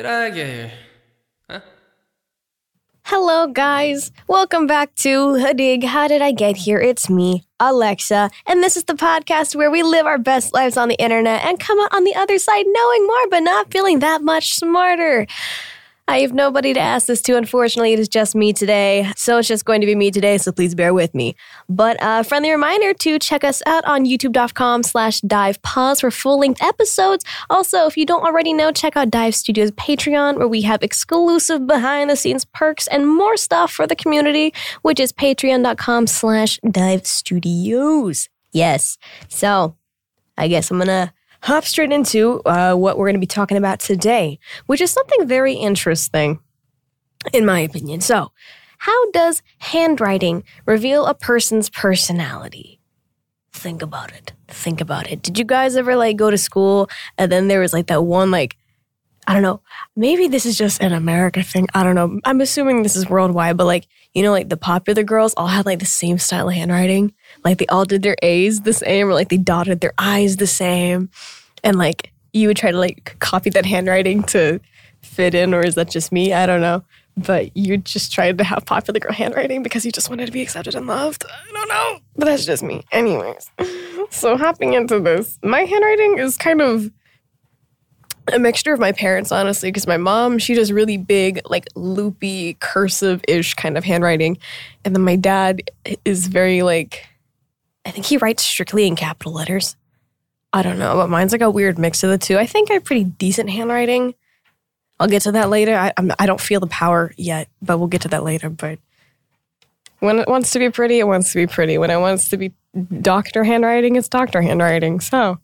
Did I get here? Hello, guys. Welcome back to Hadig. How did I get here? It's me, Alexa, and this is the podcast where we live our best lives on the internet and come out on the other side knowing more but not feeling that much smarter. I have nobody to ask this to. Unfortunately, it is just me today. So it's just going to be me today, so please bear with me. But a uh, friendly reminder to check us out on youtube.com slash dive pods for full-length episodes. Also, if you don't already know, check out Dive Studios Patreon, where we have exclusive behind-the-scenes perks and more stuff for the community, which is patreon.com slash dive studios. Yes. So I guess I'm gonna hop straight into uh, what we're going to be talking about today, which is something very interesting, in my opinion. So, how does handwriting reveal a person's personality? Think about it. Think about it. Did you guys ever like go to school and then there was like that one like I don't know. Maybe this is just an America thing. I don't know. I'm assuming this is worldwide, but like, you know, like the popular girls all had like the same style of handwriting. Like they all did their A's the same, or like they dotted their I's the same. And like you would try to like copy that handwriting to fit in, or is that just me? I don't know. But you just tried to have popular girl handwriting because you just wanted to be accepted and loved. I don't know. But that's just me. Anyways. So hopping into this, my handwriting is kind of a mixture of my parents, honestly, because my mom, she does really big, like loopy, cursive ish kind of handwriting. And then my dad is very, like, I think he writes strictly in capital letters. I don't know, but mine's like a weird mix of the two. I think I have pretty decent handwriting. I'll get to that later. I, I'm, I do not feel the power yet, but we'll get to that later. But when it wants to be pretty, it wants to be pretty. When it wants to be doctor handwriting, it's doctor handwriting. So,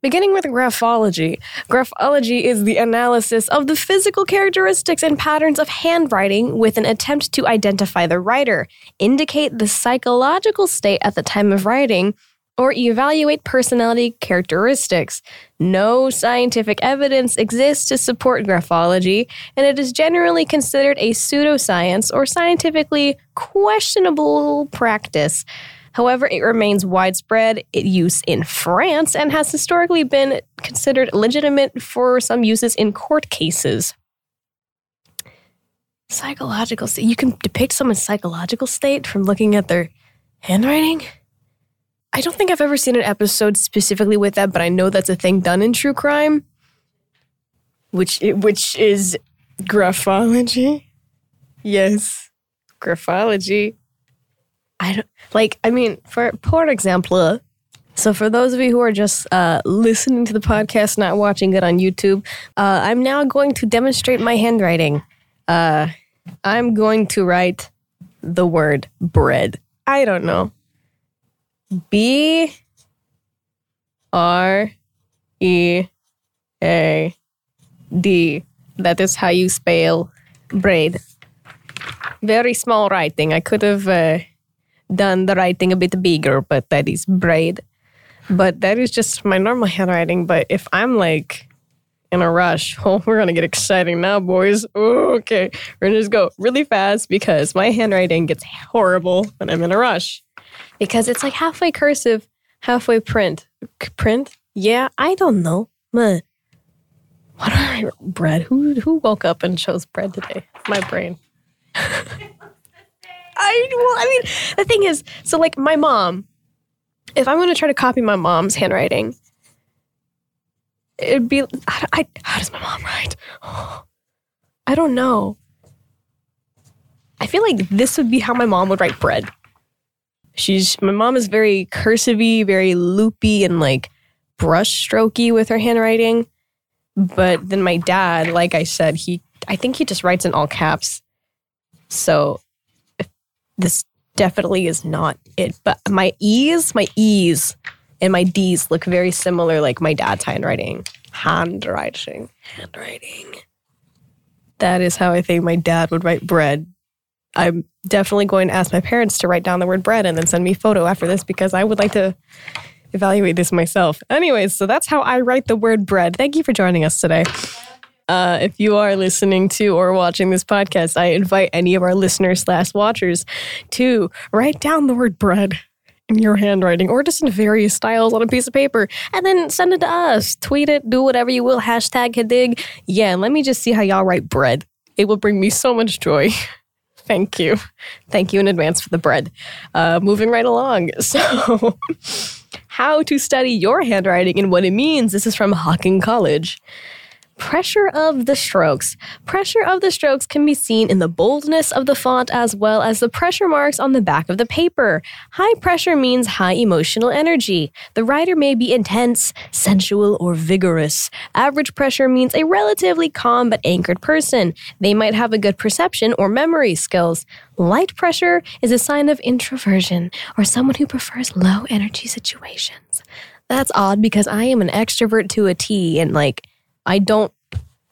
beginning with graphology. Graphology is the analysis of the physical characteristics and patterns of handwriting with an attempt to identify the writer, indicate the psychological state at the time of writing, or evaluate personality characteristics. No scientific evidence exists to support graphology, and it is generally considered a pseudoscience or scientifically questionable practice. However, it remains widespread use in France and has historically been considered legitimate for some uses in court cases. Psychological state. You can depict someone's psychological state from looking at their handwriting? I don't think I've ever seen an episode specifically with that, but I know that's a thing done in true crime, which which is graphology. Yes, graphology. I don't like. I mean, for for example, so for those of you who are just uh, listening to the podcast, not watching it on YouTube, uh, I'm now going to demonstrate my handwriting. Uh, I'm going to write the word bread. I don't know. B R E A D. That is how you spell braid. Very small writing. I could have uh, done the writing a bit bigger, but that is braid. But that is just my normal handwriting. But if I'm like in a rush, oh, we're gonna get exciting now, boys. Ooh, okay, we're gonna just go really fast because my handwriting gets horrible when I'm in a rush because it's like halfway cursive, halfway print. Print? Yeah, I don't know. What are I bread? Who who woke up and chose bread today? My brain. I well, I mean, the thing is, so like my mom, if I'm going to try to copy my mom's handwriting, it'd be I, I, how does my mom write? I don't know. I feel like this would be how my mom would write bread. She's my mom is very cursivey, very loopy and like brush strokey with her handwriting. But then my dad, like I said, he I think he just writes in all caps. So this definitely is not it. But my E's, my E's, and my D's look very similar, like my dad's handwriting. Handwriting. Handwriting. That is how I think my dad would write bread. I'm definitely going to ask my parents to write down the word bread and then send me photo after this because I would like to evaluate this myself. Anyways, so that's how I write the word bread. Thank you for joining us today. Uh, if you are listening to or watching this podcast, I invite any of our listeners slash watchers to write down the word bread in your handwriting or just in various styles on a piece of paper and then send it to us. Tweet it, do whatever you will. Hashtag Hadig. Yeah, and let me just see how y'all write bread. It will bring me so much joy. Thank you. Thank you in advance for the bread. Uh, moving right along. So, how to study your handwriting and what it means. This is from Hocking College. Pressure of the strokes. Pressure of the strokes can be seen in the boldness of the font as well as the pressure marks on the back of the paper. High pressure means high emotional energy. The writer may be intense, sensual, or vigorous. Average pressure means a relatively calm but anchored person. They might have a good perception or memory skills. Light pressure is a sign of introversion or someone who prefers low energy situations. That's odd because I am an extrovert to a T and like I don't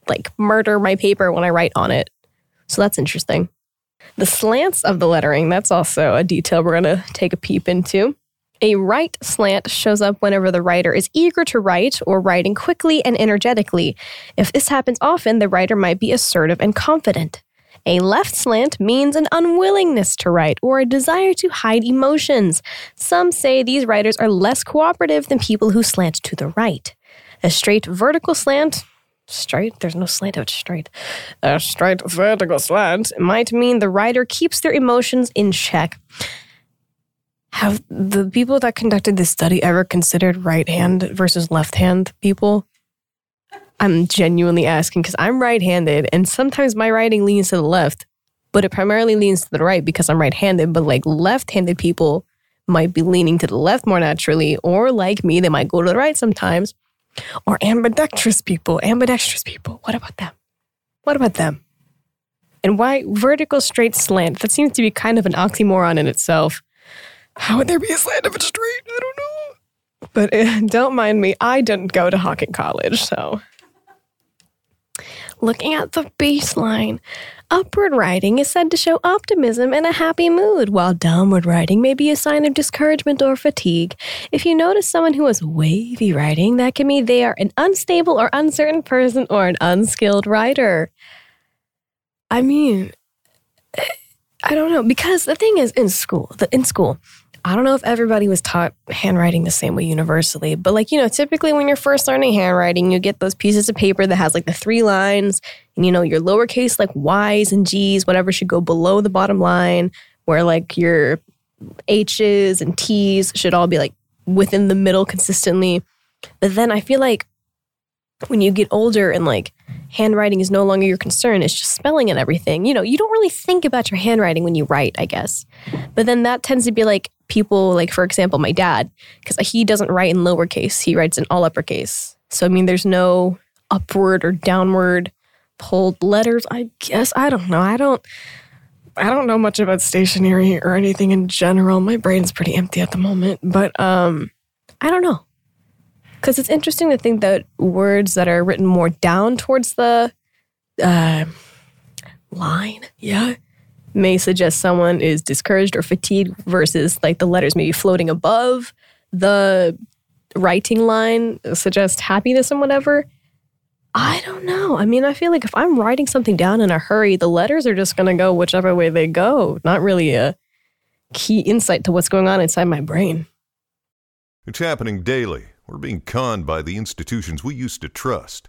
like murder my paper when I write on it. So that's interesting. The slants of the lettering, that's also a detail we're going to take a peep into. A right slant shows up whenever the writer is eager to write or writing quickly and energetically. If this happens often, the writer might be assertive and confident. A left slant means an unwillingness to write or a desire to hide emotions. Some say these writers are less cooperative than people who slant to the right. A straight vertical slant, straight, there's no slant out straight. A straight vertical slant might mean the rider keeps their emotions in check. Have the people that conducted this study ever considered right hand versus left hand people? I'm genuinely asking because I'm right handed and sometimes my writing leans to the left, but it primarily leans to the right because I'm right handed. But like left handed people might be leaning to the left more naturally, or like me, they might go to the right sometimes. Or ambidextrous people, ambidextrous people. What about them? What about them? And why vertical straight slant? That seems to be kind of an oxymoron in itself. How would there be a slant of a straight? I don't know. But uh, don't mind me, I didn't go to Hocking College, so. Looking at the baseline, upward writing is said to show optimism and a happy mood, while downward writing may be a sign of discouragement or fatigue. If you notice someone who has wavy writing, that can mean they are an unstable or uncertain person or an unskilled writer. I mean, I don't know because the thing is in school, the, in school, I don't know if everybody was taught handwriting the same way universally, but like, you know, typically when you're first learning handwriting, you get those pieces of paper that has like the three lines and, you know, your lowercase like Y's and G's, whatever should go below the bottom line, where like your H's and T's should all be like within the middle consistently. But then I feel like when you get older and like handwriting is no longer your concern, it's just spelling and everything. You know, you don't really think about your handwriting when you write, I guess. But then that tends to be like people, like for example, my dad, because he doesn't write in lowercase, he writes in all uppercase. So, I mean, there's no upward or downward pulled letters, I guess. I don't know. I don't. I don't know much about stationery or anything in general. My brain's pretty empty at the moment, but um I don't know. Because it's interesting to think that words that are written more down towards the uh, line, yeah, may suggest someone is discouraged or fatigued versus like the letters maybe floating above the writing line suggest happiness and whatever. I don't know. I mean, I feel like if I'm writing something down in a hurry, the letters are just going to go whichever way they go. Not really a key insight to what's going on inside my brain. It's happening daily. We're being conned by the institutions we used to trust.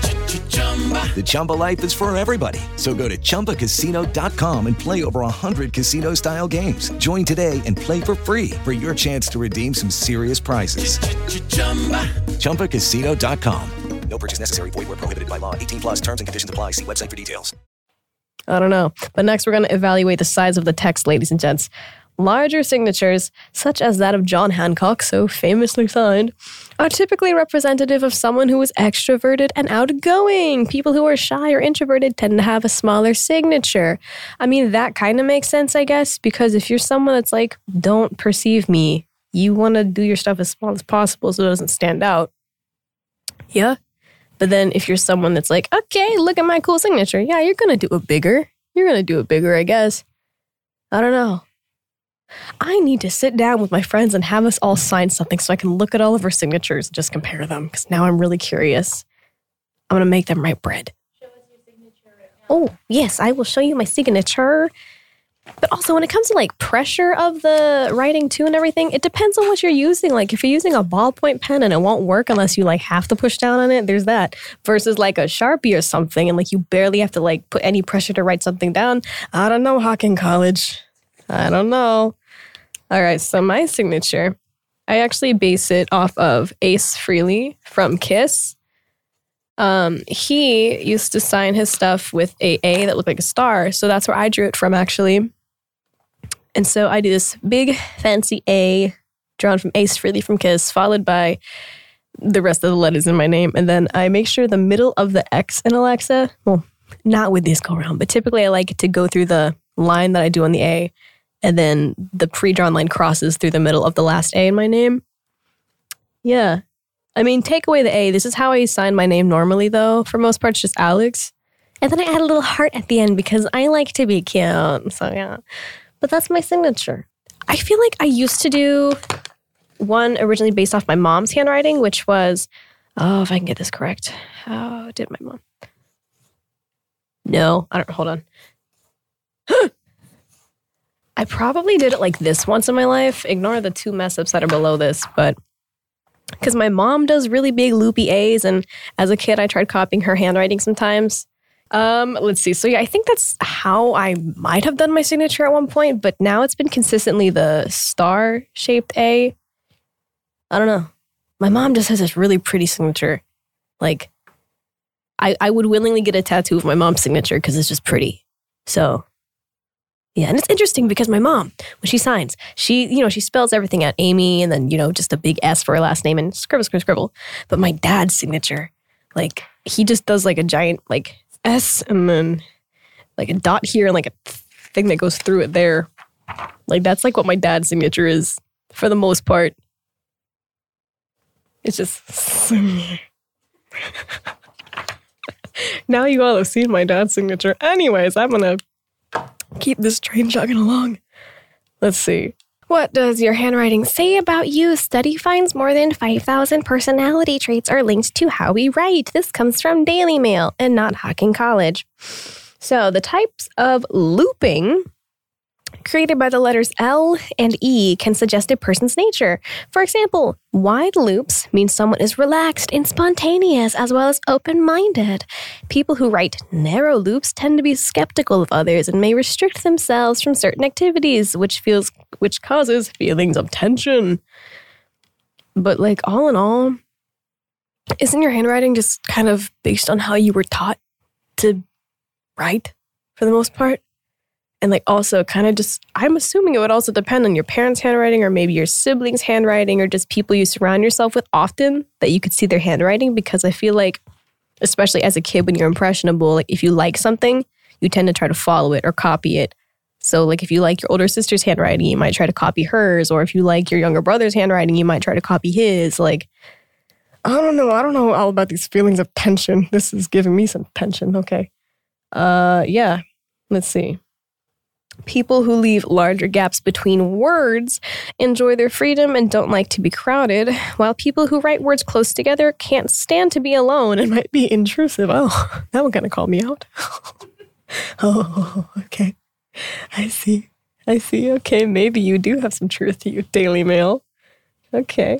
The Chumba life is for everybody. So go to ChumbaCasino.com and play over 100 casino style games. Join today and play for free for your chance to redeem some serious prizes. ChumbaCasino.com. No purchase necessary. Void where prohibited by law. 18 plus terms and conditions apply. See website for details. I don't know. But next, we're going to evaluate the size of the text, ladies and gents. Larger signatures, such as that of John Hancock, so famously signed, are typically representative of someone who is extroverted and outgoing. People who are shy or introverted tend to have a smaller signature. I mean, that kind of makes sense, I guess, because if you're someone that's like, don't perceive me, you want to do your stuff as small as possible so it doesn't stand out. Yeah. But then if you're someone that's like, okay, look at my cool signature, yeah, you're going to do it bigger. You're going to do it bigger, I guess. I don't know. I need to sit down with my friends and have us all sign something so I can look at all of our signatures and just compare them because now I'm really curious. I'm going to make them write bread. Oh, yes, I will show you my signature. But also, when it comes to like pressure of the writing too and everything, it depends on what you're using. Like, if you're using a ballpoint pen and it won't work unless you like have to push down on it, there's that. Versus like a sharpie or something, and like you barely have to like put any pressure to write something down. I don't know, Hocking College. I don't know. All right, so my signature, I actually base it off of Ace Frehley from Kiss. Um, he used to sign his stuff with a A that looked like a star, so that's where I drew it from actually. And so I do this big fancy A drawn from Ace Frehley from Kiss, followed by the rest of the letters in my name, and then I make sure the middle of the X in Alexa, well, not with this go round, but typically I like to go through the line that I do on the A, and then the pre-drawn line crosses through the middle of the last A in my name. Yeah. I mean, take away the A. This is how I sign my name normally, though. For most parts, just Alex. And then I add a little heart at the end because I like to be cute. So, yeah. But that's my signature. I feel like I used to do one originally based off my mom's handwriting, which was, oh, if I can get this correct. Oh, how did my mom? No, I don't, hold on. I probably did it like this once in my life. Ignore the two mess ups that are below this, but because my mom does really big loopy A's, and as a kid, I tried copying her handwriting sometimes. Um, let's see. So yeah, I think that's how I might have done my signature at one point, but now it's been consistently the star shaped A. I don't know. My mom just has this really pretty signature. Like, I I would willingly get a tattoo of my mom's signature because it's just pretty. So yeah, and it's interesting because my mom, when she signs, she, you know, she spells everything out Amy and then, you know, just a big S for her last name and scribble, scribble, scribble. But my dad's signature, like, he just does like a giant, like, S and then like a dot here and like a thing that goes through it there. Like, that's like what my dad's signature is for the most part. It's just. now you all have seen my dad's signature. Anyways, I'm to keep this train chugging along. Let's see. What does your handwriting say about you? Study finds more than 5,000 personality traits are linked to how we write. This comes from Daily Mail and not Hocking College. So, the types of looping created by the letters L and E can suggest a person's nature. For example, wide loops mean someone is relaxed and spontaneous as well as open minded. People who write narrow loops tend to be skeptical of others and may restrict themselves from certain activities, which feels which causes feelings of tension. But like all in all, isn't your handwriting just kind of based on how you were taught to write for the most part? And like also kind of just I'm assuming it would also depend on your parents' handwriting or maybe your siblings' handwriting or just people you surround yourself with often that you could see their handwriting because I feel like especially as a kid when you're impressionable, like if you like something, you tend to try to follow it or copy it. So like if you like your older sister's handwriting, you might try to copy hers or if you like your younger brother's handwriting, you might try to copy his like I don't know. I don't know all about these feelings of tension. This is giving me some tension. Okay. Uh yeah. Let's see. People who leave larger gaps between words enjoy their freedom and don't like to be crowded, while people who write words close together can't stand to be alone and might be intrusive. Oh, that one kind of called me out. oh, okay. I see. I see. Okay, maybe you do have some truth to you, Daily Mail. Okay.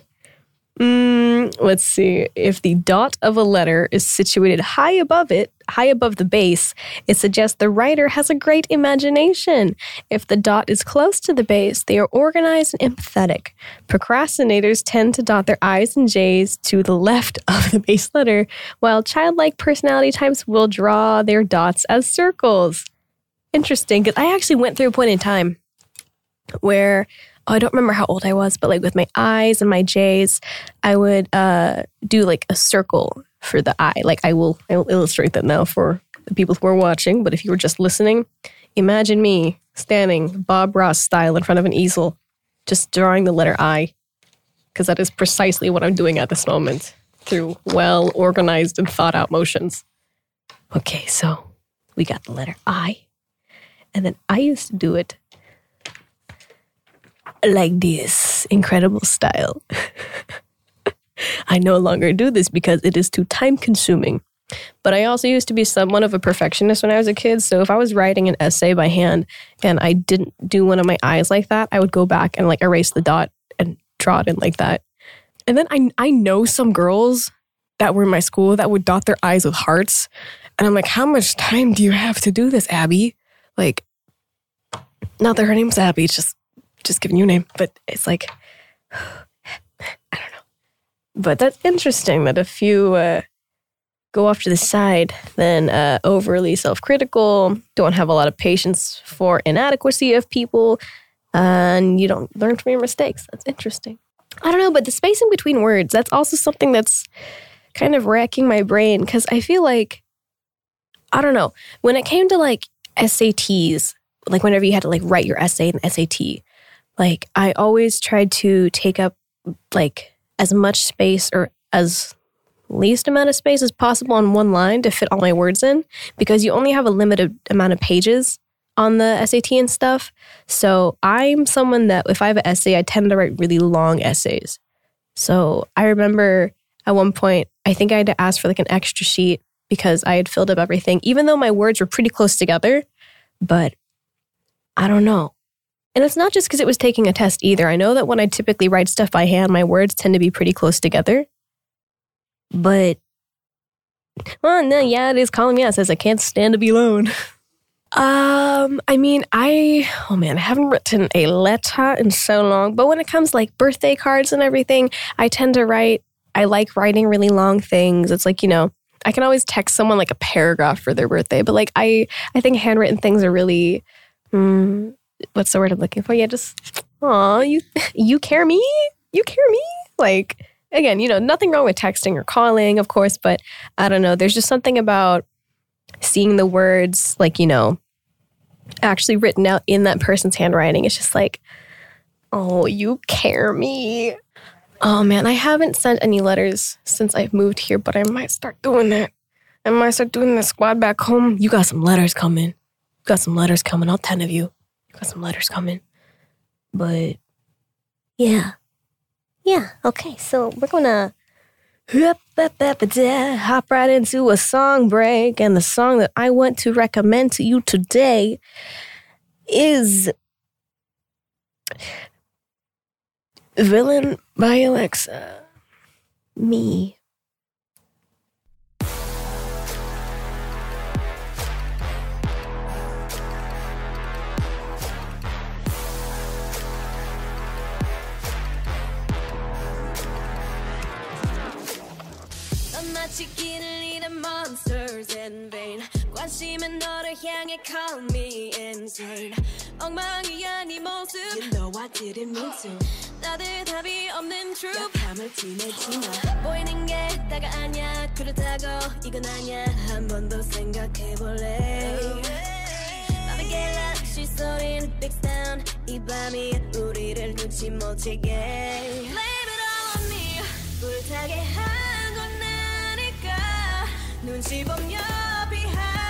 Mm, let's see. If the dot of a letter is situated high above it, high above the base, it suggests the writer has a great imagination. If the dot is close to the base, they are organized and empathetic. Procrastinators tend to dot their I's and J's to the left of the base letter, while childlike personality types will draw their dots as circles. Interesting, because I actually went through a point in time where oh, I don't remember how old I was, but like with my I's and my J's, I would uh, do like a circle for the I. Like I will, I will illustrate that now for the people who are watching. But if you were just listening, imagine me standing Bob Ross style in front of an easel, just drawing the letter I, because that is precisely what I'm doing at this moment through well organized and thought out motions. Okay, so we got the letter I. And then I used to do it like this incredible style. I no longer do this because it is too time consuming. But I also used to be somewhat of a perfectionist when I was a kid. So if I was writing an essay by hand and I didn't do one of my eyes like that, I would go back and like erase the dot and draw it in like that. And then I I know some girls that were in my school that would dot their eyes with hearts. And I'm like, how much time do you have to do this, Abby? Like, not that her name's Abby, it's just just giving you a name, but it's like I don't know. But that's interesting that if you uh, go off to the side, then uh, overly self-critical, don't have a lot of patience for inadequacy of people, and you don't learn from your mistakes. That's interesting. I don't know, but the spacing between words, that's also something that's kind of racking my brain because I feel like, I don't know, when it came to like SATs, like whenever you had to like write your essay in the SAT, like I always tried to take up like as much space or as least amount of space as possible on one line to fit all my words in because you only have a limited amount of pages on the SAT and stuff. So I'm someone that if I have an essay, I tend to write really long essays. So I remember at one point, I think I had to ask for like an extra sheet because I had filled up everything, even though my words were pretty close together. But I don't know. And it's not just because it was taking a test either. I know that when I typically write stuff by hand, my words tend to be pretty close together. But, well, no, yeah, it is calling me out. It says I can't stand to be alone. Um, I mean, I oh man, I haven't written a letter in so long. But when it comes like birthday cards and everything, I tend to write. I like writing really long things. It's like you know, I can always text someone like a paragraph for their birthday, but like I, I think handwritten things are really. Mm, what's the word I'm looking for? Yeah, just oh, you you care me, you care me. Like again, you know, nothing wrong with texting or calling, of course, but I don't know. There's just something about seeing the words, like you know, actually written out in that person's handwriting. It's just like, oh, you care me. Oh man, I haven't sent any letters since I've moved here, but I might start doing that. I might start doing the squad back home. You got some letters coming. You got some letters coming. All 10 of you. Got some letters coming. But yeah. Yeah, okay. So we're gonna hop right into a song break. And the song that I want to recommend to you today is Villain by Alexa. Me. 관심은 너를 향해 call me insane 엉망이야 네 모습. You know I didn't mean to. 다들 답이 없는 truth. 약함을 티내지 마 보이는 게 다가 아냐 그렇다고 이건 아냐 한번 더 생각해볼래? 밤의 갤럭시 소린 big sound. 이 밤이 우리를 눈치 못 채게. Blame it all on me. 불타게 한 건 나니까. 눈치 보며 피하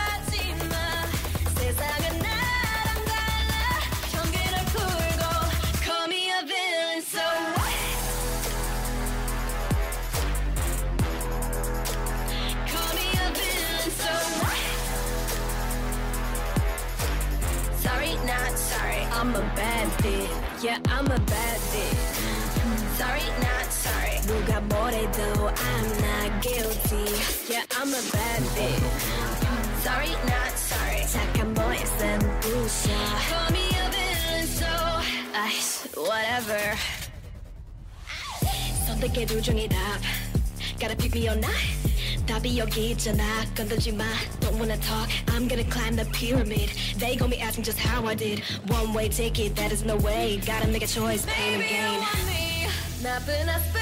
선택해 둘 중에 답. Gotta pick me or not. 답이 여기 있잖아. 건들지 마. Don't wanna talk. I'm gonna climb the pyramid. They gon' be asking just how I did. One way ticket, that is no way. Gotta make a choice, pain and gain. 나쁜 aspect 포기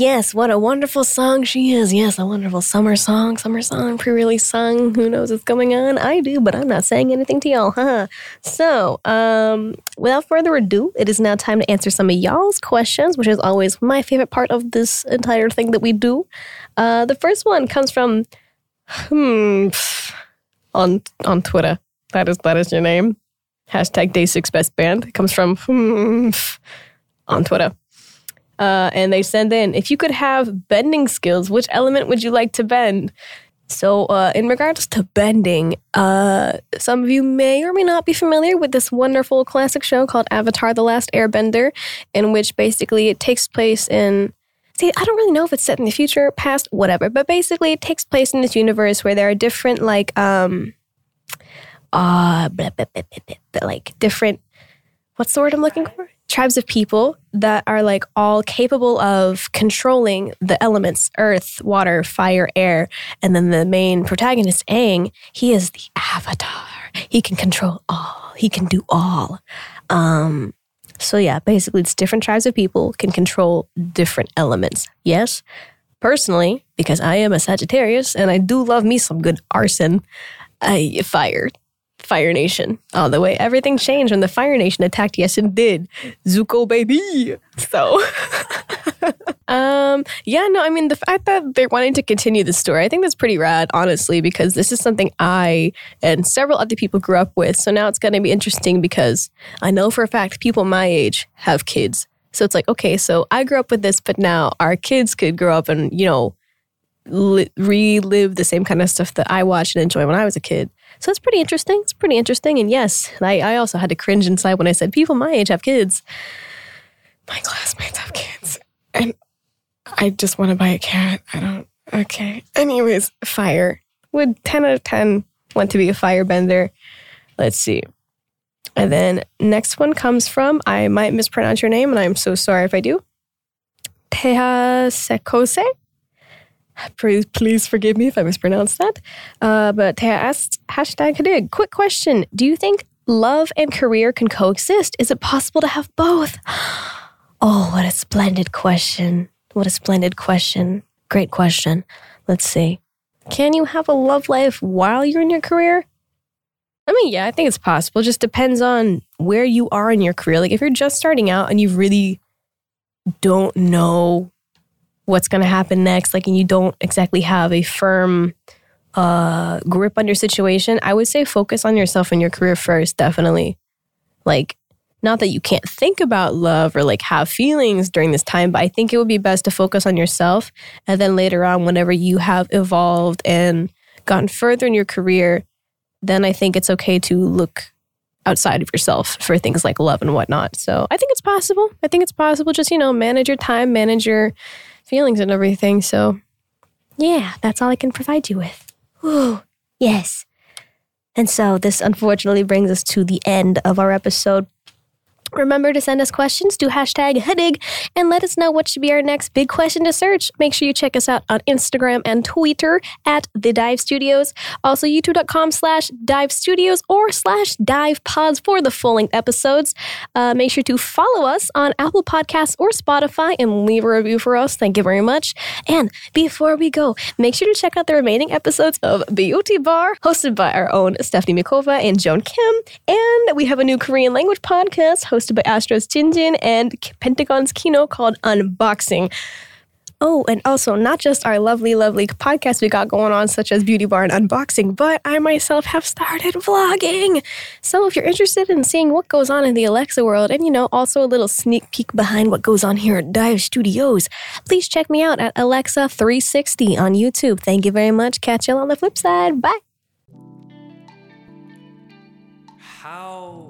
Yes, what a wonderful song she is. Yes, a wonderful summer song, summer song, pre release song. Who knows what's going on? I do, but I'm not saying anything to y'all, huh? So, um, without further ado, it is now time to answer some of y'all's questions, which is always my favorite part of this entire thing that we do. Uh, the first one comes from hmm, on on Twitter. That is that is your name. Hashtag Day Six Best Band It comes from hmm, on Twitter. Uh, and they send in if you could have bending skills, which element would you like to bend? So, uh, in regards to bending, uh, some of you may or may not be familiar with this wonderful classic show called Avatar The Last Airbender, in which basically it takes place in. See, I don't really know if it's set in the future, past, whatever, but basically it takes place in this universe where there are different, like, um, uh, blah, blah, blah, like different, what's the word I'm looking for? Tribes of people that are like all capable of controlling the elements earth, water, fire, air. And then the main protagonist, Aang, he is the avatar. He can control all, he can do all. Um, so, yeah, basically, it's different tribes of people can control different elements. Yes, personally, because I am a Sagittarius and I do love me some good arson, I fire. Fire Nation all the way. Everything changed when the Fire Nation attacked. Yes, it did. Zuko baby. So, um, yeah, no, I mean the fact that they're wanting to continue the story, I think that's pretty rad, honestly, because this is something I and several other people grew up with. So now it's going to be interesting because I know for a fact people my age have kids. So it's like, okay, so I grew up with this, but now our kids could grow up and you know li- relive the same kind of stuff that I watched and enjoyed when I was a kid. So it's pretty interesting. It's pretty interesting. And yes, I, I also had to cringe inside when I said people my age have kids. My classmates have kids. And I just want to buy a cat. I don't. Okay. Anyways, fire. Would 10 out of 10 want to be a firebender? Let's see. And then next one comes from, I might mispronounce your name, and I'm so sorry if I do. Teha Sekose. Please, please forgive me if I mispronounce that. Uh, but Teha asks, hashtag Hadig. Quick question. Do you think love and career can coexist? Is it possible to have both? Oh, what a splendid question. What a splendid question. Great question. Let's see. Can you have a love life while you're in your career? I mean, yeah, I think it's possible. It just depends on where you are in your career. Like if you're just starting out and you really don't know what's going to happen next, like and you don't exactly have a firm uh grip on your situation, I would say focus on yourself and your career first, definitely. Like not that you can't think about love or like have feelings during this time, but I think it would be best to focus on yourself. And then later on, whenever you have evolved and gotten further in your career, then I think it's okay to look outside of yourself for things like love and whatnot. So I think it's possible. I think it's possible. Just, you know, manage your time, manage your feelings and everything. So yeah, that's all I can provide you with. Ooh, yes. And so this unfortunately brings us to the end of our episode. Remember to send us questions to hashtag Hadig and let us know what should be our next big question to search. Make sure you check us out on Instagram and Twitter at The Dive Studios. Also, youtube.com slash Dive Studios or slash Dive Pods for the full length episodes. Uh, make sure to follow us on Apple Podcasts or Spotify and leave a review for us. Thank you very much. And before we go, make sure to check out the remaining episodes of Beauty Bar, hosted by our own Stephanie Mikova and Joan Kim. And we have a new Korean language podcast hosted by ASTRO's Jinjin and Pentagon's Kino called Unboxing. Oh, and also not just our lovely, lovely podcast we got going on, such as Beauty Bar and Unboxing, but I myself have started vlogging. So if you're interested in seeing what goes on in the Alexa world and, you know, also a little sneak peek behind what goes on here at Dive Studios, please check me out at Alexa360 on YouTube. Thank you very much. Catch you all on the flip side. Bye. How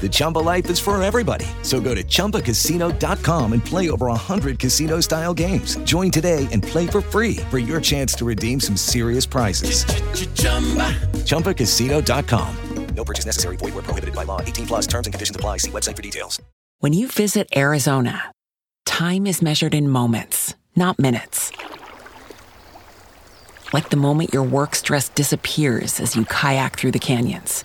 The Chumba life is for everybody. So go to ChumbaCasino.com and play over 100 casino style games. Join today and play for free for your chance to redeem some serious prizes. ChumbaCasino.com. No purchase necessary. Void were prohibited by law. 18 plus terms and conditions apply. See website for details. When you visit Arizona, time is measured in moments, not minutes. Like the moment your work stress disappears as you kayak through the canyons